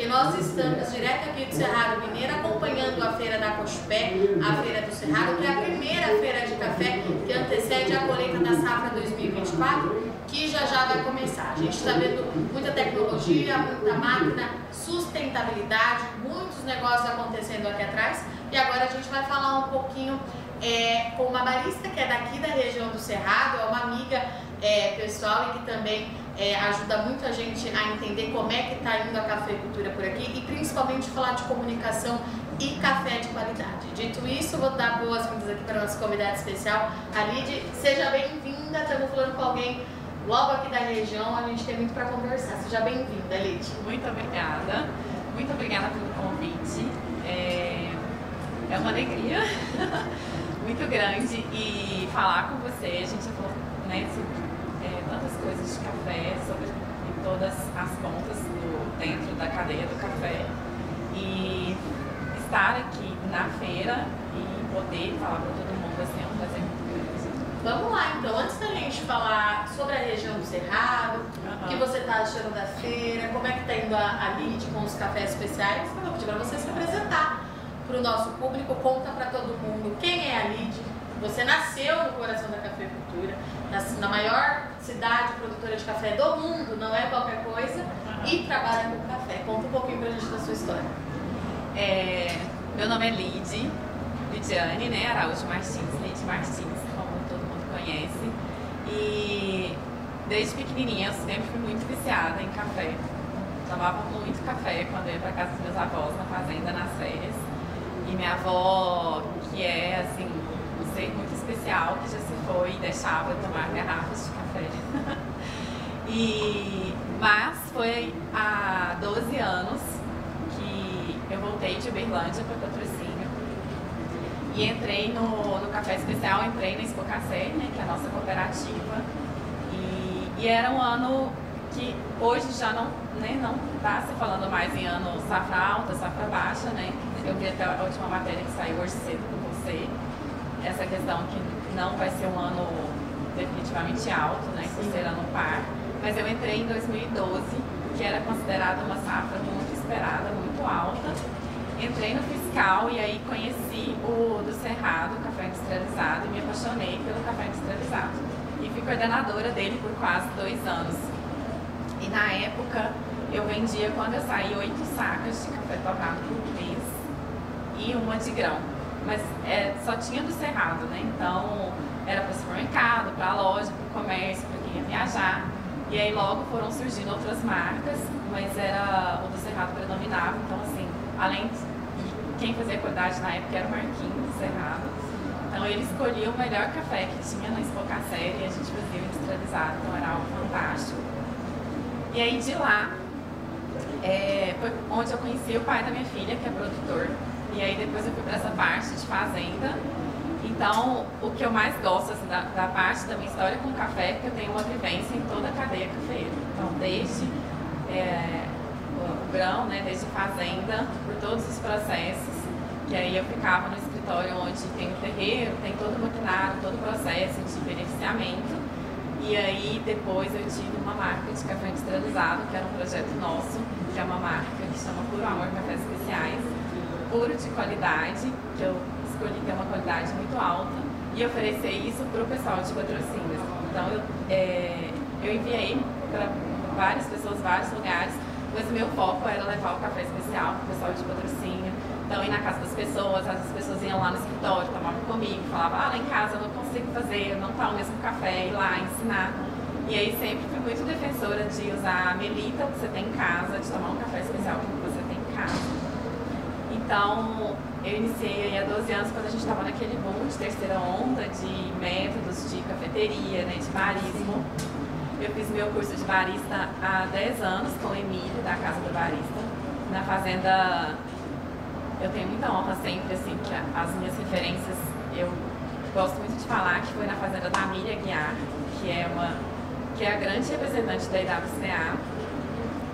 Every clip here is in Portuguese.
porque nós estamos direto aqui do Cerrado Mineiro acompanhando a Feira da Cochupé, a Feira do Cerrado, que é a primeira feira de café que antecede a colheita da safra 2024, que já já vai começar. A gente está vendo muita tecnologia, muita máquina, sustentabilidade, muitos negócios acontecendo aqui atrás, e agora a gente vai falar um pouquinho é, com uma barista que é daqui da região do Cerrado, é uma amiga é, pessoal e que também é, ajuda muito a gente a entender como é que está indo a cafeicultura por aqui e principalmente falar de comunicação e café de qualidade. Dito isso, vou dar boas-vindas aqui para a nossa convidada especial, a Lid. Seja bem-vinda, estamos falando com alguém logo aqui da região, a gente tem muito para conversar. Seja bem-vinda, Lid. Muito obrigada, muito obrigada pelo convite. É, é uma alegria. muito grande e falar com você. A gente já falou né, sobre coisas de café, sobre todas as pontas do, dentro da cadeia do café. E estar aqui na feira e poder falar para todo mundo assim, é um prazer muito grande. Vamos lá, então, antes da gente falar sobre a região do Cerrado, o que você está achando da feira, como é que está indo a, a LID com os cafés especiais, eu vou pedir para você se apresentar para o nosso público, conta para todo mundo quem é a Lid. Você nasceu no coração da cafeicultura, na maior cidade de café do mundo, não é qualquer coisa, e trabalha com café. Conta um pouquinho pra gente da sua história. É, meu nome é Lid, Lidiane, né? Araújo Martins, Lid Martins, como todo mundo conhece. E desde pequenininha eu sempre fui muito viciada em café. Tomava muito café quando eu ia para casa dos meus avós na fazenda, nas férias. E minha avó, que é assim, um ser muito especial, que já se foi e deixava tomar garrafas de café. e, mas foi há 12 anos que eu voltei de Uberlândia para Patrocínio e entrei no, no Café Especial, entrei na Expo Café, né, que é a nossa cooperativa. E, e era um ano que hoje já não né, não está se falando mais em ano safra alta, safra baixa, né? Eu vi até a última matéria que saiu hoje cedo com você, essa questão que não vai ser um ano definitivamente alto, né? Por ser ano par. Mas eu entrei em 2012, que era considerada uma safra muito esperada, muito alta. Entrei no fiscal e aí conheci o do Cerrado, o café industrializado, e me apaixonei pelo café industrializado. E fui coordenadora dele por quase dois anos. E na época eu vendia, quando eu saí, oito sacas de café torrado por mês e uma de grão. Mas é, só tinha do cerrado, né? Então era para supermercado, para loja, para o comércio, para quem ia viajar. E aí logo foram surgindo outras marcas, mas era o do cerrado predominava. Então, assim, além de quem fazia qualidade na época era o Marquinhos do Cerrado. Então ele escolhia o melhor café que tinha na Expo e a gente fazia industrializado, então era algo fantástico. E aí de lá é, foi onde eu conheci o pai da minha filha, que é produtor. E aí depois eu fui para essa parte de fazenda. Então, o que eu mais gosto assim, da, da, parte da minha história com o café é que eu tenho uma vivência em toda a cadeia cafeira. Então, desde é, o, grão, né, desde fazenda, por todos os processos, que aí eu ficava no escritório onde tem o terreiro, tem todo o maquinário, todo o processo de beneficiamento. E aí depois eu tive uma marca de café industrializado, que era um projeto nosso, que é uma marca que chama Puro Amor Cafés Especiais, puro de qualidade, que eu escolhi ter uma qualidade muito alta, e oferecer isso para o pessoal de patrocínios. Então eu, é, eu enviei para várias pessoas, vários lugares, mas o meu foco era levar o café especial para o pessoal de patrocínio. Então, ir na casa das pessoas, as pessoas iam lá no escritório, tomavam comigo, falavam, ah, lá em casa eu não consigo fazer, não tá o mesmo café, ir lá ensinar. E aí sempre fui muito defensora de usar a melita que você tem em casa, de tomar um café especial que você tem em casa. Então, eu iniciei aí há 12 anos quando a gente estava naquele boom de terceira onda de métodos de cafeteria, né, de barismo. Eu fiz meu curso de barista há 10 anos com o Emílio, da Casa do Barista, na fazenda eu tenho muita honra sempre, assim, que as minhas referências, eu gosto muito de falar que foi na fazenda da Miriam Guiar, que é uma que é a grande representante da IWCA.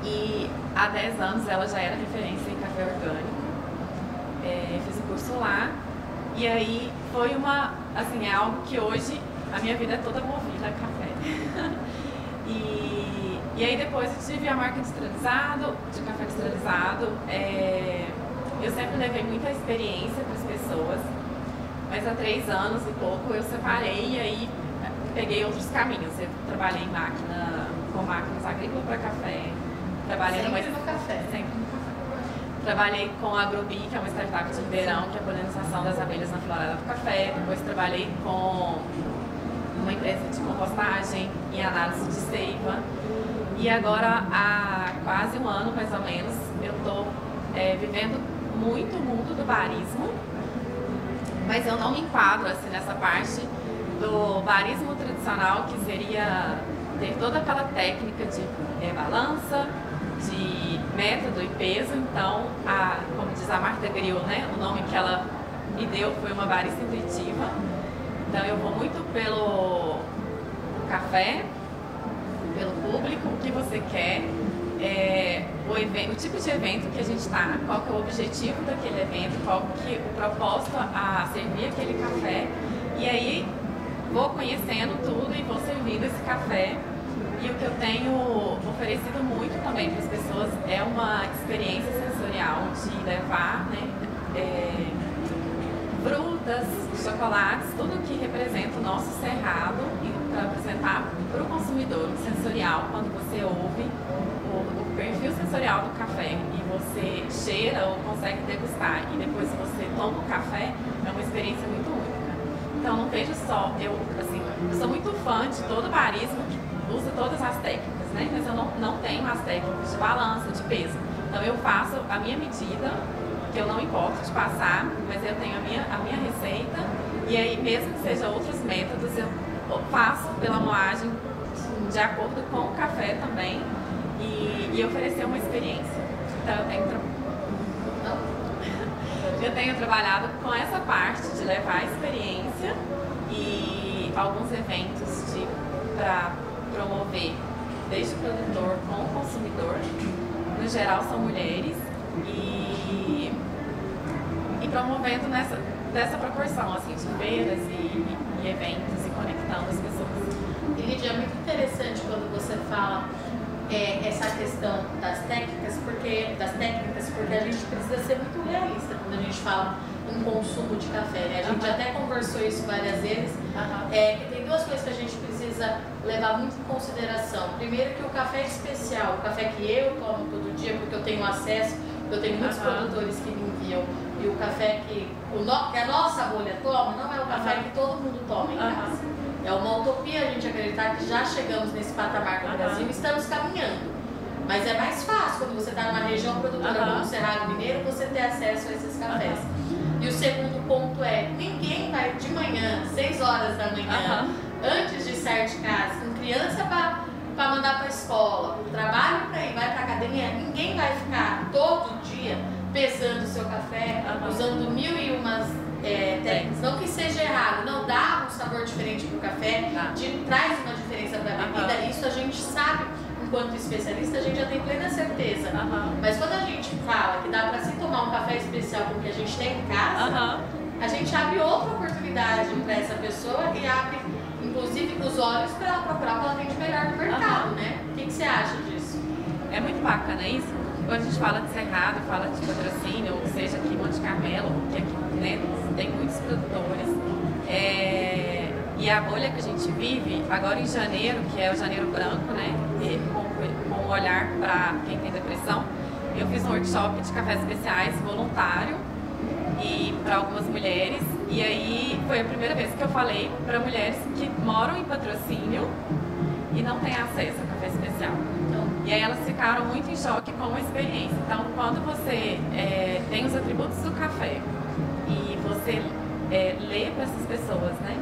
E há 10 anos ela já era referência em café orgânico. É, fiz o curso lá. E aí foi uma, assim, é algo que hoje a minha vida é toda movida a café. e, e aí depois eu tive a marca industrializado, de café industrializado. É, eu sempre levei muita experiência para as pessoas, mas há três anos e pouco eu separei e aí peguei outros caminhos. Eu trabalhei em máquina, com máquinas agrícolas para café. Trabalhei sempre no café. Sempre. Trabalhei com a Agrobi, que é uma startup de Ribeirão, que é a polinização das abelhas na florada do café. Depois trabalhei com uma empresa de compostagem e análise de seiva. E agora, há quase um ano mais ou menos, eu estou é, vivendo muito o mundo do barismo, mas eu não me enquadro assim, nessa parte do barismo tradicional, que seria ter toda aquela técnica de é, balança, de método e peso. Então, a, como diz a Marta Grill, né, o nome que ela me deu foi uma barista intuitiva. Então, eu vou muito pelo café, pelo público, o que você quer, é, o, evento, o tipo de evento que a gente está, qual que é o objetivo daquele evento, qual que o propósito a servir aquele café. E aí vou conhecendo tudo e vou servindo esse café. E o que eu tenho oferecido muito também para as pessoas é uma experiência sensorial de levar né, é, frutas, chocolates, tudo que representa o nosso cerrado para apresentar para o consumidor sensorial quando você ouve o, o, perfil sensorial do café e você cheira ou consegue degustar e depois você toma o café, é uma experiência muito única. Então não vejo só, eu assim, eu sou muito fã de todo barismo que usa todas as técnicas, né? Mas eu não, não tenho as técnicas de balança, de peso. Então eu faço a minha medida, que eu não importo de passar, mas eu tenho a minha, a minha receita, e aí mesmo que seja outros métodos, eu faço pela moagem de acordo com o café também e, e oferecer uma experiência. Então eu tenho eu tenho trabalhado com essa parte de levar a experiência e alguns eventos para promover desde o produtor com o consumidor. No geral são mulheres e, e promovendo nessa, dessa proporção assim, de feiras e, e eventos e conectando as pessoas. E Lídia, é muito interessante quando você fala é, essa questão das técnicas, porque das técnicas, porque a gente precisa ser muito realista quando a gente fala em consumo de café. Né? A gente uhum. até conversou isso várias vezes. Uhum. É, que tem duas coisas que a gente precisa levar muito em consideração. Primeiro que o café é especial, o café que eu tomo todo dia, porque eu tenho acesso, eu tenho muitos produtores que me enviam, e o café que, o no, que a nossa bolha toma, não é o café que todo mundo toma em casa. É uma utopia a gente acreditar que já chegamos nesse patamar no uhum. Brasil e estamos caminhando. Mas é mais fácil quando você está numa região produtora como o Cerrado Mineiro, você ter acesso a esses cafés. E o segundo ponto é, ninguém vai de manhã, 6 horas da manhã, antes de sair de casa, com criança para mandar para a escola, o trabalho para ir, vai para academia, ninguém vai ficar todo dia pesando o seu café, usando mil e umas é, técnicas. Não que seja errado, não dá um sabor diferente para o café, de, traz uma diferença para a bebida. Isso a gente sabe, enquanto especialista, a gente já tem plena certeza. Uhum. Mas quando a gente fala que dá para se tomar um café especial com o que a gente tem em casa, uhum. a gente abre outra oportunidade para essa pessoa e abre, inclusive, os olhos para ela procurar o que ela tem de melhor no mercado, né? O que, que você acha disso? É muito bacana isso. Quando a gente fala de cerrado, fala de patrocínio, ou seja, aqui em Monte Carmelo, que aqui né, tem muitos produtores. É, e a bolha que a gente vive, agora em janeiro, que é o janeiro branco, né? E com, com um olhar para quem tem depressão, eu fiz um workshop de cafés especiais voluntário e para algumas mulheres. E aí foi a primeira vez que eu falei para mulheres que moram em patrocínio e não têm acesso a café especial. E aí elas ficaram muito em choque com a experiência. Então, quando você é, tem os atributos do café, e você é, lê para essas pessoas, né?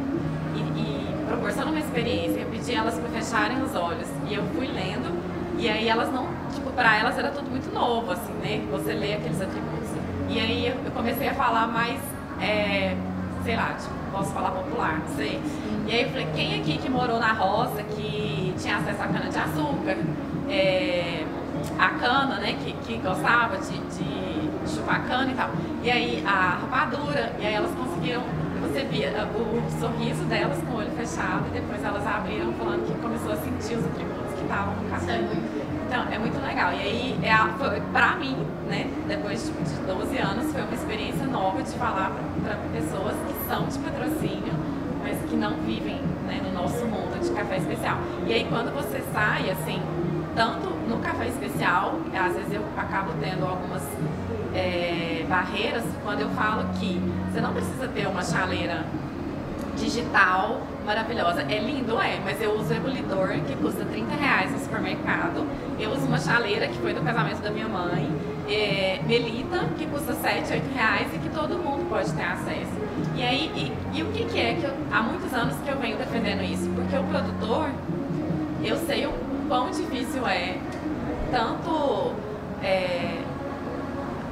E, e proporciona uma experiência. Eu pedi elas para fecharem os olhos e eu fui lendo e aí elas não, tipo, para elas era tudo muito novo, assim, né? Você lê aqueles atributos. E aí eu comecei a falar mais, é, sei lá, tipo, posso falar popular, não sei. E aí eu falei, quem aqui que morou na roça, que tinha acesso à cana de açúcar, é, a cana, né, que, que gostava de, de chupar cana e tal. E aí a rapadura, e aí elas conseguiram, você via o sorriso delas com o olho fechado e depois elas abriram falando que começou a sentir os atributos que estavam no café. Então, é muito legal. E aí, é a, foi, pra mim, né, depois de 12 anos, foi uma experiência nova de falar para pessoas que são de patrocínio, mas que não vivem né, no nosso mundo de café especial. E aí, quando você sai, assim, tanto no café especial, às vezes eu acabo tendo algumas é, barreiras quando eu falo que você não precisa ter uma chaleira digital maravilhosa. É lindo, é, mas eu uso ebulidor que custa 30 reais no supermercado. Eu uso uma chaleira que foi do casamento da minha mãe, é, Melita, que custa 7, 8 reais e que todo mundo pode ter acesso. E aí, e, e o que, que é que eu, há muitos anos que eu venho defendendo isso? Porque o produtor, eu sei o quão difícil é, tanto é,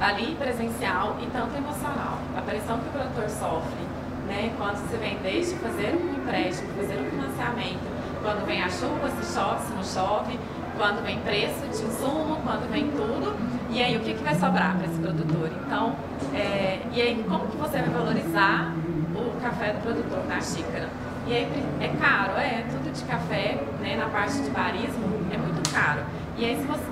ali presencial e tanto emocional. A pressão que o produtor sofre né? Quando você vem desde fazer um empréstimo, fazer um financiamento, quando vem a chuva, se chove, se não chove, quando vem preço de insumo, quando vem tudo, e aí o que, que vai sobrar para esse produtor? Então, é, e aí como que você vai valorizar o café do produtor na xícara? E aí é caro, é, tudo de café, né, na parte de barismo, é muito caro. E aí se você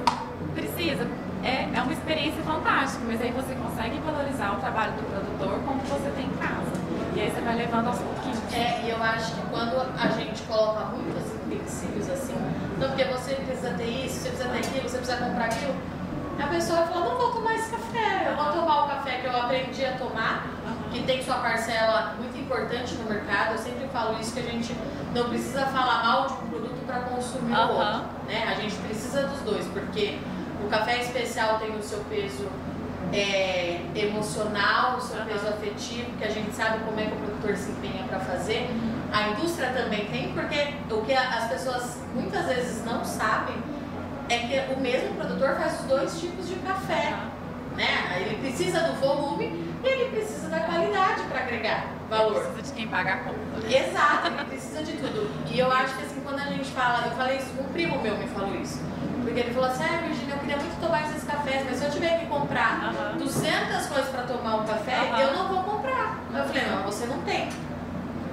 precisa, é, é uma experiência fantástica, mas aí você consegue valorizar o trabalho do produtor como você tem em casa. E aí você vai levando aos pouquinhos. É, e eu acho que quando a gente coloca muitos utensílios assim, então porque você precisa ter isso, você precisa ter aquilo, você precisa comprar aquilo, a pessoa falar, não vou tomar esse café, eu vou tomar o café que eu aprendi a tomar, que tem sua parcela muito importante no mercado. Eu sempre falo isso que a gente não precisa falar mal de um produto para consumir o outro. Né? A gente precisa dos dois, porque o café especial tem o seu peso é, emocional, o seu peso afetivo, que a gente sabe como é que o produtor se empenha para fazer. A indústria também tem, porque o que as pessoas muitas vezes não sabem é que o mesmo produtor faz os dois tipos de café. Né? Ele precisa do volume e ele precisa da qualidade para agregar valor. Ele precisa de quem paga a conta. Exato, ele precisa de tudo. E eu acho que assim, quando a gente fala, eu falei isso, um primo meu me falou isso. Porque ele falou assim, ah, Virginia, eu queria muito tomar esses cafés, mas se eu tiver que comprar uhum. 200 coisas para tomar um café, uhum. eu não vou comprar. Eu falei, não, você não tem.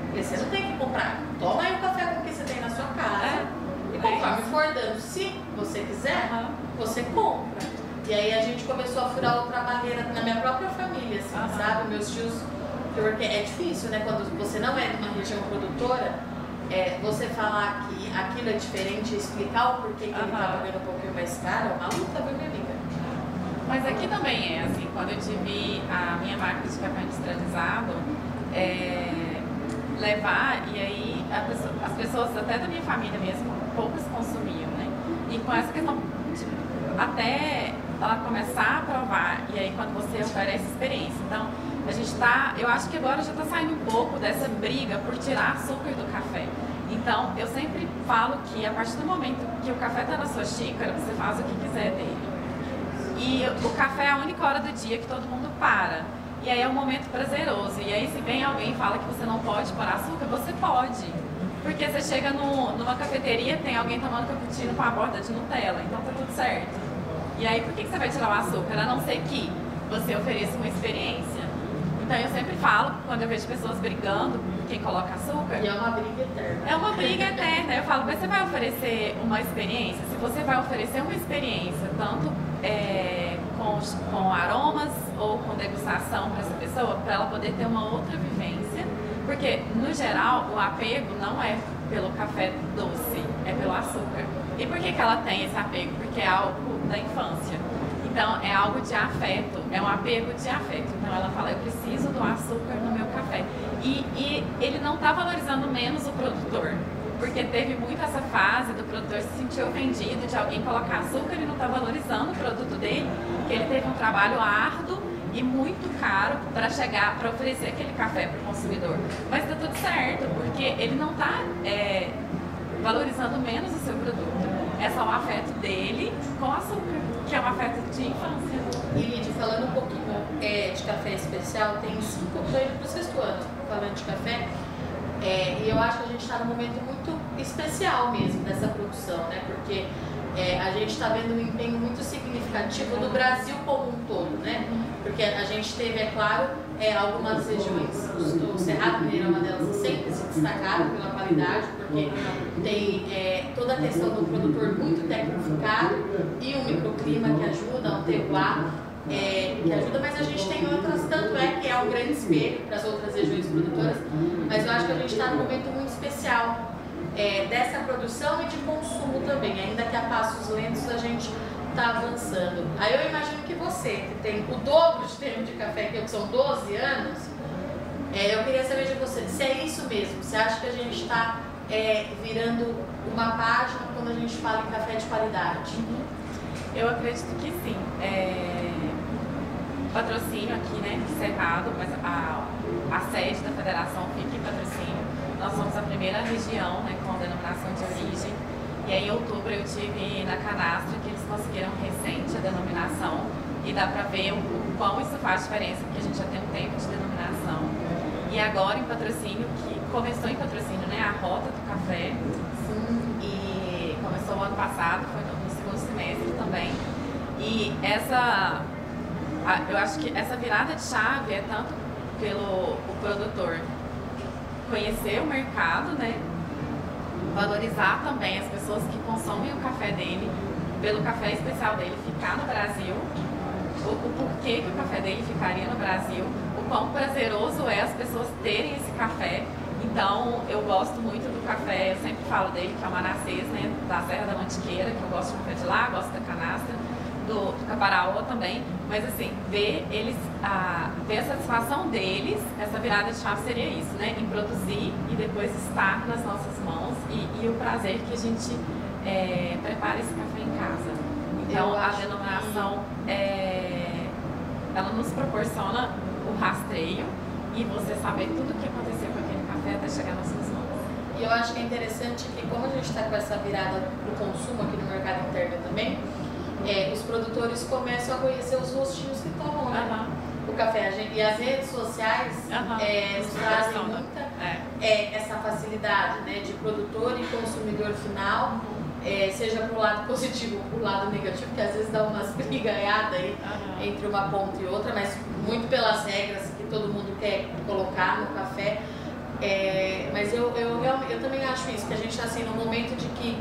Porque você não tem que comprar. Toma aí o café com que você tem na sua casa. É. E conforme for dando, se você quiser, você compra. E aí a gente começou a furar outra barreira na minha própria família, assim, sabe? Meus tios, porque é difícil, né? Quando você não é de uma região produtora, é, você falar que aquilo é diferente, explicar o porquê que uhum. ele está pagando um pouquinho mais caro, é uma luta, viu, minha amiga? Mas aqui também é assim, quando eu tive a minha marca de café industrializado, é, levar, e aí pessoa, as pessoas, até da minha família mesmo, poucas consumiam, né? E com essa questão, tipo, até ela começar a provar, e aí quando você oferece experiência. Então, a gente está, eu acho que agora já está saindo um pouco dessa briga por tirar açúcar do café. Então, eu sempre falo que a partir do momento que o café está na sua xícara, você faz o que quiser dele. E o café é a única hora do dia que todo mundo para. E aí é um momento prazeroso. E aí, se vem alguém e fala que você não pode pôr açúcar, você pode. Porque você chega no, numa cafeteria, tem alguém tomando cappuccino com a borda de Nutella, então tá tudo certo. E aí, por que, que você vai tirar o açúcar? A não ser que você ofereça uma experiência. Então eu sempre falo, quando eu vejo pessoas brigando, quem coloca açúcar. E é uma briga eterna. É uma briga eterna. Eu falo, mas você vai oferecer uma experiência? Se você vai oferecer uma experiência, tanto é, com, aromas ou com degustação para essa pessoa, para ela poder ter uma outra vivência. Porque, no geral, o apego não é pelo café doce, é pelo açúcar. E por que, que ela tem esse apego? Porque é algo da infância. Então, é algo de afeto, é um apego de afeto. Então, ela fala: eu preciso do açúcar no meu café. E, e ele não está valorizando menos o produtor, porque teve muito essa fase do produtor se sentir ofendido de alguém colocar açúcar e não está valorizando o produto dele, que ele teve um trabalho árduo e muito caro para chegar, para oferecer aquele café para o consumidor. Mas está tudo certo, porque ele não está é, valorizando menos o seu produto. É só o afeto dele com açúcar que é uma festa de infância. E Lid, falando um pouquinho é, de café especial, tem cinco, estou para o sexto ano falando de café, é, e eu acho que a gente está num momento muito especial mesmo dessa produção, né? Porque é, a gente está vendo um empenho muito significativo do Brasil como um todo, né? Porque a gente teve, é claro, é, algumas regiões, o Cerrado Mineiro é uma delas, sempre se destacaram pela qualidade, porque tem é, toda a questão do produtor muito tecnificado e um microclima que ajuda, um terroir é, que ajuda, mas a gente tem outras, tanto é que é um grande espelho para as outras regiões produtoras, mas eu acho que a gente está num momento muito especial é, dessa produção e de consumo também, ainda que a passos lentos a gente está avançando. Aí eu imagino que você, que tem o dobro de tempo de café que eu, que são 12 anos, é, eu queria saber de você se é isso mesmo, você acha que a gente está é, virando uma página quando a gente fala em café de qualidade? Eu acredito que sim. É, patrocínio aqui, né, Cerrado, mas a, a sede da federação fica em patrocínio. Nós somos a primeira região né, com a denominação de origem. E aí, em outubro, eu tive na Canastra que eles conseguiram recente a denominação. E dá para ver o, o quão isso faz diferença, porque a gente já tem um tempo de denominação. E agora em patrocínio, que começou em patrocínio, né, a Rota do Café. Sim. E começou o ano passado, foi no segundo semestre também. E essa eu acho que essa virada de chave é tanto pelo o produtor conhecer o mercado, né? Valorizar também as pessoas que consomem o café dele, pelo café especial dele ficar no Brasil, o, o porquê que o café dele ficaria no Brasil, o quão prazeroso é as pessoas terem esse café. Então, eu gosto muito do café, eu sempre falo dele, que é o Manassés, né, da Serra da Mantiqueira, que eu gosto do café de lá, gosto da canastra do, do Caparaó também, mas assim, ver eles, a, ver a satisfação deles, essa virada de chave seria isso, né? Em produzir e depois estar nas nossas mãos e, e o prazer que a gente é, prepara esse café em casa. Então a denominação que... é, ela nos proporciona o rastreio e você saber tudo o que aconteceu com aquele café até chegar nas suas mãos. E eu acho que é interessante que como a gente está com essa virada para o consumo aqui no mercado interno também, é, os produtores começam a conhecer os rostinhos que tomam né? o café. E as redes sociais é, nos trazem muita é. é. essa facilidade né, de produtor e consumidor final. É, seja para o lado positivo ou para o lado negativo, que às vezes dá umas brigaiadas aí uhum. entre uma ponta e outra, mas muito pelas regras que todo mundo quer colocar no café. É, mas eu, eu, eu, eu, também acho isso, que a gente está assim, num momento de que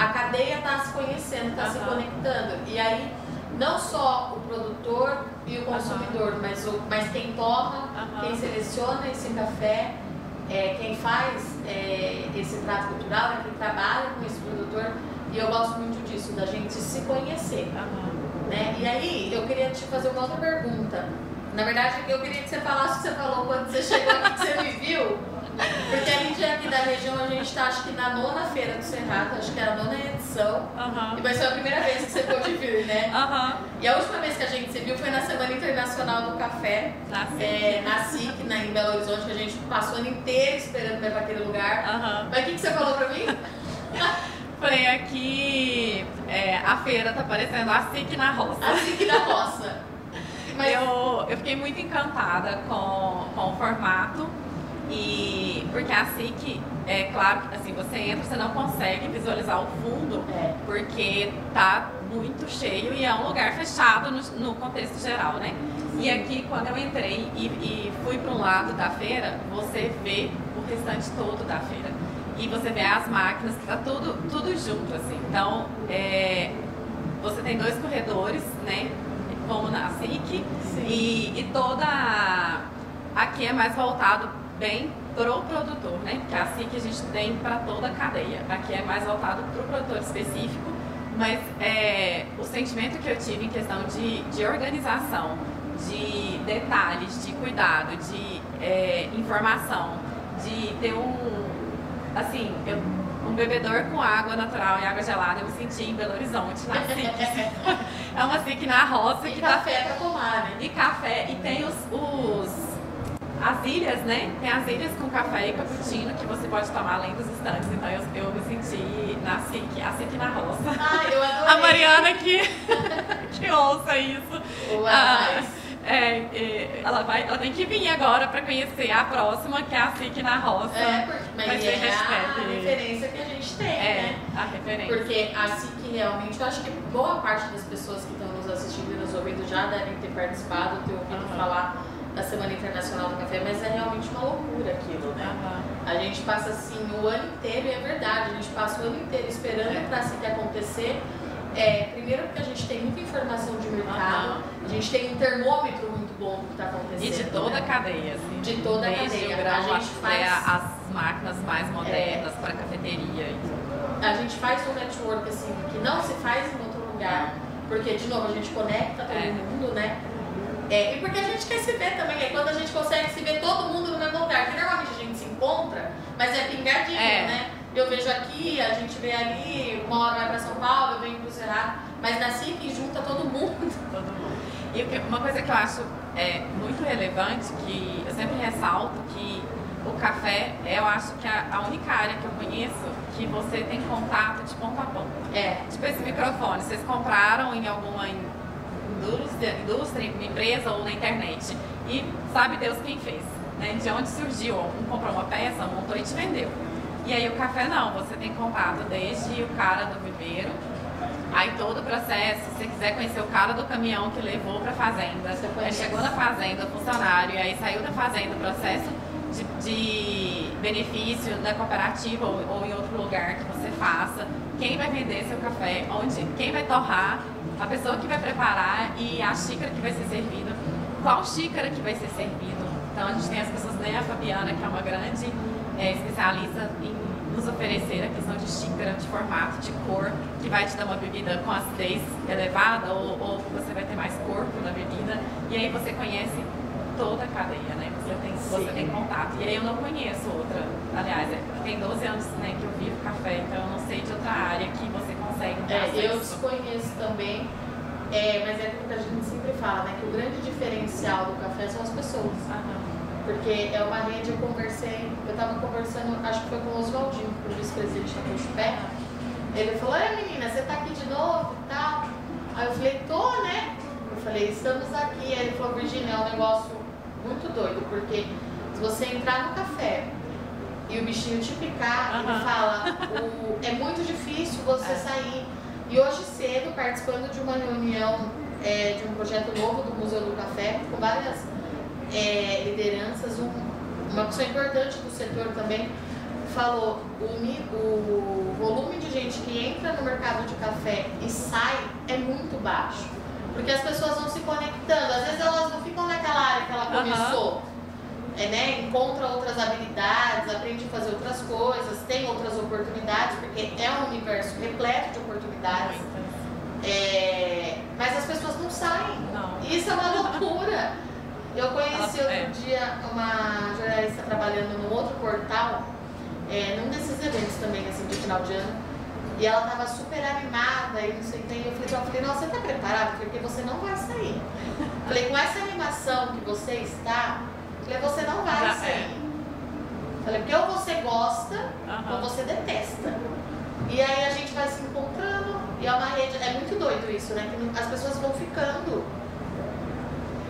a cadeia está se conhecendo, está uhum. se conectando. E aí, não só o produtor e o consumidor, uhum. mas, o, mas quem toma, uhum. quem seleciona esse café, é, quem faz é, esse trato cultural, né, quem trabalha com esse produtor. E eu gosto muito disso, da gente se conhecer. Né? E aí, eu queria te fazer uma outra pergunta. Na verdade, eu queria que você falasse o que você falou quando você chegou aqui, que você me viu. Porque a gente é aqui da região, a gente está acho que na nona feira do Cerrado, acho que é a nona edição. Uhum. E vai ser a primeira vez que você pôde vir, né? Uhum. E a última vez que a gente se viu foi na Semana Internacional do Café. Na SIC. É, na SIC, na, em Belo Horizonte, que a gente passou o ano inteiro esperando para aquele lugar. Mas o que, que você falou para mim? Falei aqui, é, a feira tá parecendo a SIC na roça. A SIC na roça. Mas... Eu, eu fiquei muito encantada com, com o formato e porque a SIC, é claro que assim, você entra, você não consegue visualizar o fundo, é. porque tá muito cheio e é um lugar fechado no, no contexto geral, né? E aqui, quando eu entrei e, e fui para um lado da feira, você vê o restante todo da feira. E você vê as máquinas, que tá tudo, tudo junto, assim. Então, é, você tem dois corredores, né? Como na SIC, e, e toda. Aqui é mais voltado bem pro produtor, né? Que é assim que a gente tem para toda a cadeia. Aqui é mais voltado para o produtor específico, mas é, o sentimento que eu tive em questão de, de organização, de detalhes, de cuidado, de é, informação, de ter um, assim, eu, um bebedor com água natural e água gelada, eu me senti em Belo Horizonte, na SIC. é uma SIC na roça. E que café tá... para tomar, né? E café, e tem os, os as ilhas, né? Tem as ilhas com café e cappuccino que você pode tomar além dos estantes. Então eu, eu me senti na SIC, a SIC na roça. Ah, eu adorei. A Mariana que, que ouça isso. Ah, é, é, ela, vai, ela tem que vir agora para conhecer a próxima, que é a SIC na roça. É, porque, mas vai é hashtag. a referência que a gente tem, é, né? a referência. Porque a SIC realmente, eu acho que boa parte das pessoas que estão nos assistindo e nos ouvindo já devem ter participado, ter ouvido uhum. falar da Semana Internacional do Café, mas é realmente uma loucura aquilo, né? Uhum. A gente passa assim o ano inteiro, e é verdade, a gente passa o ano inteiro esperando É. para se acontecer. É, primeiro porque a gente tem muita informação de mercado, Aham. a gente tem um termômetro muito bom do que está E acontecendo. de toda a né? cadeia, assim. De toda a cadeia. grão A gente faz- É. as máquinas mais modernas para cafeteria e tudo. A gente faz um network assim que não se faz em outro lugar, porque de novo a gente conecta todo É. mundo, né? É, e porque a gente quer se ver também, é quando a gente consegue se ver todo mundo no mesmo lugar, que normalmente a gente se encontra, mas é pingadinho, É. né? Eu vejo aqui, a gente vê ali, uma hora vai pra São Paulo, eu venho pro Cerrado, mas na SIC junta todo mundo. todo mundo. E uma coisa que eu acho é, muito relevante, que eu sempre ressalto, que o café, é, eu acho que a, a única área que eu conheço que você tem contato de ponta a ponta. É, Tipo esse microfone, vocês compraram em alguma in- indústria, indústria, empresa ou na internet. E sabe Deus quem fez, né? De onde surgiu. Um comprou uma peça, montou e te vendeu. E aí o café não, você tem contato desde o cara do viveiro, aí todo o processo, se você quiser conhecer o cara do caminhão que levou para fazenda, Você aí conhece. chegou na fazenda, funcionário, e aí saiu da fazenda, o processo de, de benefício da cooperativa ou, ou em outro lugar que você faça, quem vai vender seu café, onde, quem vai torrar, a pessoa que vai preparar e a xícara que vai ser servida, qual xícara que vai ser servido. Então a gente tem as pessoas, né, a Fabiana, que é uma grande é, especialista em nos oferecer a questão de xícara, de formato, de cor, que vai te dar uma bebida com acidez elevada ou, ou você vai ter mais corpo na bebida. E aí você conhece toda a cadeia, né? Você tem, você tem contato. E aí eu não conheço outra. Aliás, é, tem 12 anos né, que eu vivo café, então eu não sei de outra área que você consegue É, eu desconheço também, é, mas é aquilo que a gente sempre fala, né? Que o grande diferencial do café são as pessoas. Aham. Porque é uma rede, eu conversei, eu tava conversando, acho que foi com o Oswaldinho, o vice-presidente da Puxpé. Ele falou, é menina, você tá aqui de novo e tal? Aí eu falei, tô, né? Eu falei, estamos aqui. Aí ele falou, Virginia, é um negócio muito doido, porque se você entrar no café e o bichinho te picar, ele fala, o- é muito difícil você É. sair. E hoje cedo, participando de uma reunião é, de um projeto novo do Museu do Café, com várias é, lideranças, um- uma pessoa importante do setor também falou o, o volume de gente que entra no mercado de café e sai é muito baixo. Porque as pessoas vão se conectando, às vezes elas não ficam naquela área que ela começou. É, né? Encontra outras habilidades, aprende a fazer outras coisas, tem outras oportunidades, porque é um universo repleto de oportunidades. É, mas as pessoas não saem. Não. Isso é uma loucura. Eu conheci Ela- é. outro dia uma jornalista trabalhando num outro portal, é, num desses eventos também, assim, de final de ano. E ela tava super animada e não sei o que. E eu falei ela, falei, nossa, você tá preparada? Porque você não vai sair. falei, com essa animação que você está, falei, você não vai Já é. sair. Falei, porque ou você gosta Aham. ou você detesta. E aí a gente vai se encontrando. E é uma rede, é muito doido isso, né? Que as pessoas vão ficando.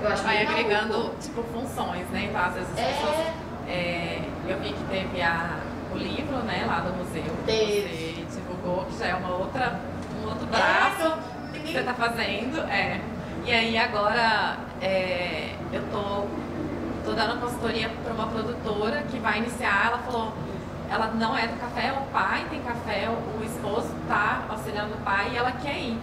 Eu acho Vai bem maluco. agregando, tipo, funções, né? Então, às vezes as pessoas É, É, eu vi que teve a, o livro, né, lá do museu. Teve. Você divulgou, que já é uma outra, um outro é, braço que eu- que você tá fazendo. É. E aí agora é, eu tô, tô dando consultoria para uma produtora que vai iniciar, ela falou, ela não é do café, o pai tem café, o, esposo tá auxiliando o pai e ela quer ir.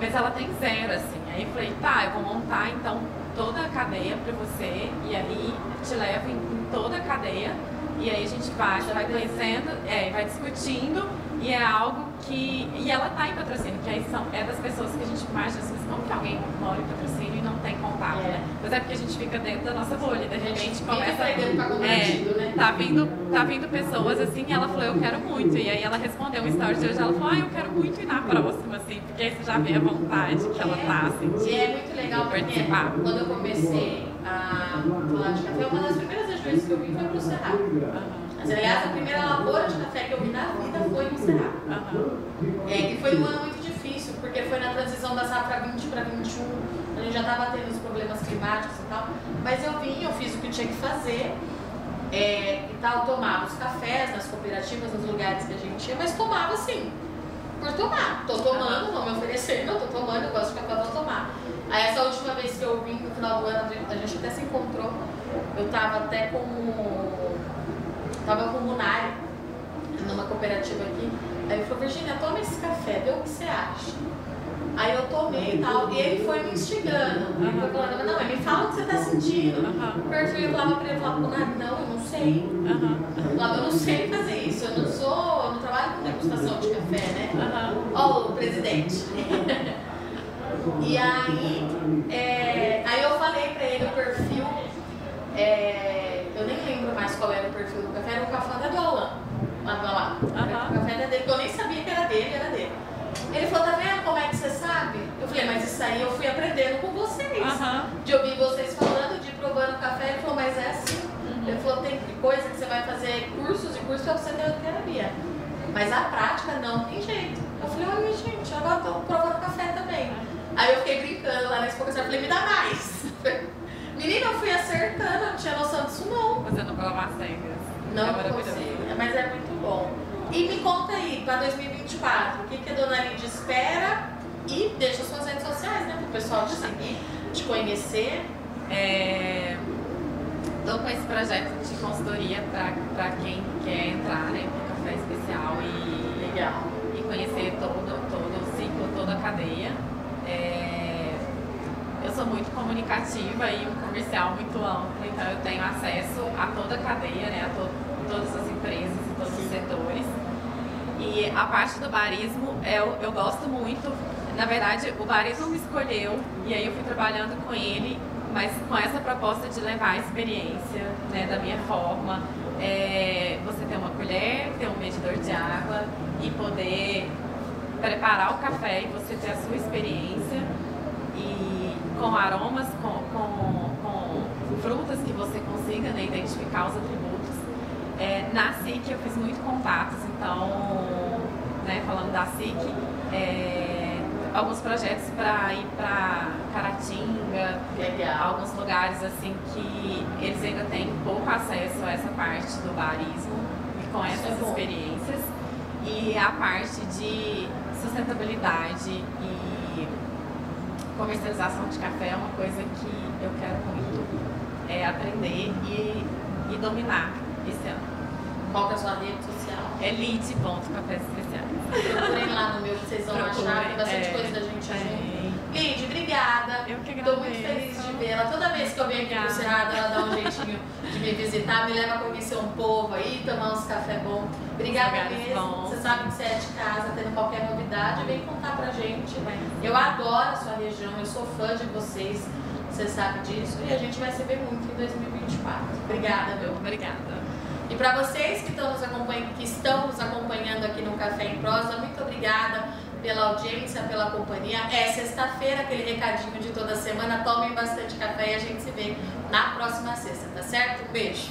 Mas ela tem zero, assim. Aí eu falei, tá, eu vou montar então toda a cadeia para você e aí te levo em, em toda a cadeia e aí a gente vai, vai conhecendo, é, vai discutindo e é algo que. E ela tá em patrocínio, que aí são, é das pessoas que a gente mais diz, mas como que alguém mora em patrocínio e não tem contato, É. né? Mas é porque a gente fica dentro da nossa bolha, gente fica começa. pra comprometido, né? tá vindo, tá vindo pessoas assim, e ela falou, eu quero muito. E aí ela respondeu um story de hoje, ela falou, ah, eu quero muito ir na próxima, assim, porque aí você já vê a vontade que ela tá, assim. E é muito legal porque Participar. quando eu comecei a falar de café, uma das primeiras regiões que eu vim foi pro Cerrado. Aham, Mas, aliás, a primeira lavoura de café que eu vi na vida foi no Cerrado. aham. É, e foi um ano muito difícil, porque foi na transição da safra 20 para 21, a gente já estava tendo os problemas climáticos e tal. Mas eu vim, eu fiz o que tinha que fazer é, e tal, tomava os cafés nas cooperativas, nos lugares que a gente ia, mas tomava sim. por tomar. Tô tomando, não me oferecendo, tô tomando, eu gosto de café, vou tomar. Aí essa última vez que eu vim no final do ano, a gente até se encontrou, eu tava até com. Tava com o Munari, numa cooperativa aqui. Aí ele falou, Virginia, toma esse café, vê o que você acha. Aí eu tomei e tal, e ele foi me instigando. Uhum. Foi falando, não, me fala o que você tá sentindo. Uhum. O perfil eu falava pra ele, eu falava, não, eu não sei. Uhum. Eu falava, eu não sei fazer isso, eu não sou, eu não trabalho com degustação de café, né? Uhum. Ó, o presidente. e aí, é, aí eu falei pra ele o perfil, é, eu nem lembro mais qual era o perfil do café, era o café da Dolan. Lá, lá. Uhum. O café era dele, que eu nem sabia que era dele, era dele. Ele falou, tá vendo como é que você sabe? Eu falei, mas isso aí eu fui aprendendo com vocês. Uhum. De ouvir vocês falando, de ir provando café. Ele falou, mas é assim. Uhum. Ele falou, tem coisa que você vai fazer cursos e cursos pra você ter terapia. Mas a prática não tem jeito. Eu falei, olha gente, agora eu tô provando café também. Aí eu fiquei brincando lá na exposição, eu falei, me dá mais. Menina, eu fui acertando, não. Cegas. É consigo, mas é muito bom. E me conta aí, para 2024, o que, que a Dona Lídia espera e deixa suas redes sociais, né? Para o pessoal te seguir, te conhecer. Estou é, com esse projeto de consultoria para quem quer entrar né, no Café Especial e, Legal. e conhecer todo, todo o ciclo, toda a cadeia. É, sou muito comunicativa e um comercial muito amplo, então eu tenho acesso a toda a cadeia, né, a to, todas as empresas e todos os setores. E a parte do barismo eu, eu gosto muito. Na verdade, o barismo me escolheu e aí eu fui trabalhando com ele, mas com essa proposta de levar a experiência né, da minha forma. É, você ter uma colher, ter um medidor de água e poder preparar o café e você ter a sua experiência e com aromas, com, com, com frutas que você consiga né, identificar os atributos é, na SIC eu fiz muito contatos, então, né, falando da SIC, é, alguns projetos para ir para Caratinga, Legal. alguns lugares assim que eles ainda têm pouco acesso a essa parte do barismo e com essas é experiências. E a parte de sustentabilidade e comercialização de café é uma coisa que eu quero muito é, aprender e, e dominar esse ano. Qual que é a sua rede social? Elite.cafés especiais. Procurem lá no meu que vocês vão Procure, achar. Tem bastante é, coisa da gente é. Lid, obrigada. Eu que Estou muito feliz. Toda vez que eu venho aqui pro Cerrado, ela dá um jeitinho de me visitar, me leva a conhecer um povo aí, tomar uns café bom. Obrigada mesmo. Bons. Você sabe que você é de casa, tendo qualquer novidade, vem contar pra gente. Eu adoro a sua região, eu sou fã de vocês. Você sabe disso. E a gente vai se ver muito em 2024. Obrigada, meu. Obrigada. E para vocês que estão, nos acompanhando, que estão nos acompanhando aqui no Café em Prosa, muito obrigada pela audiência, pela companhia. É sexta-feira, aquele recadinho de toda semana. Tomem bastante café e a gente se vê na próxima sexta, tá certo? Beijo.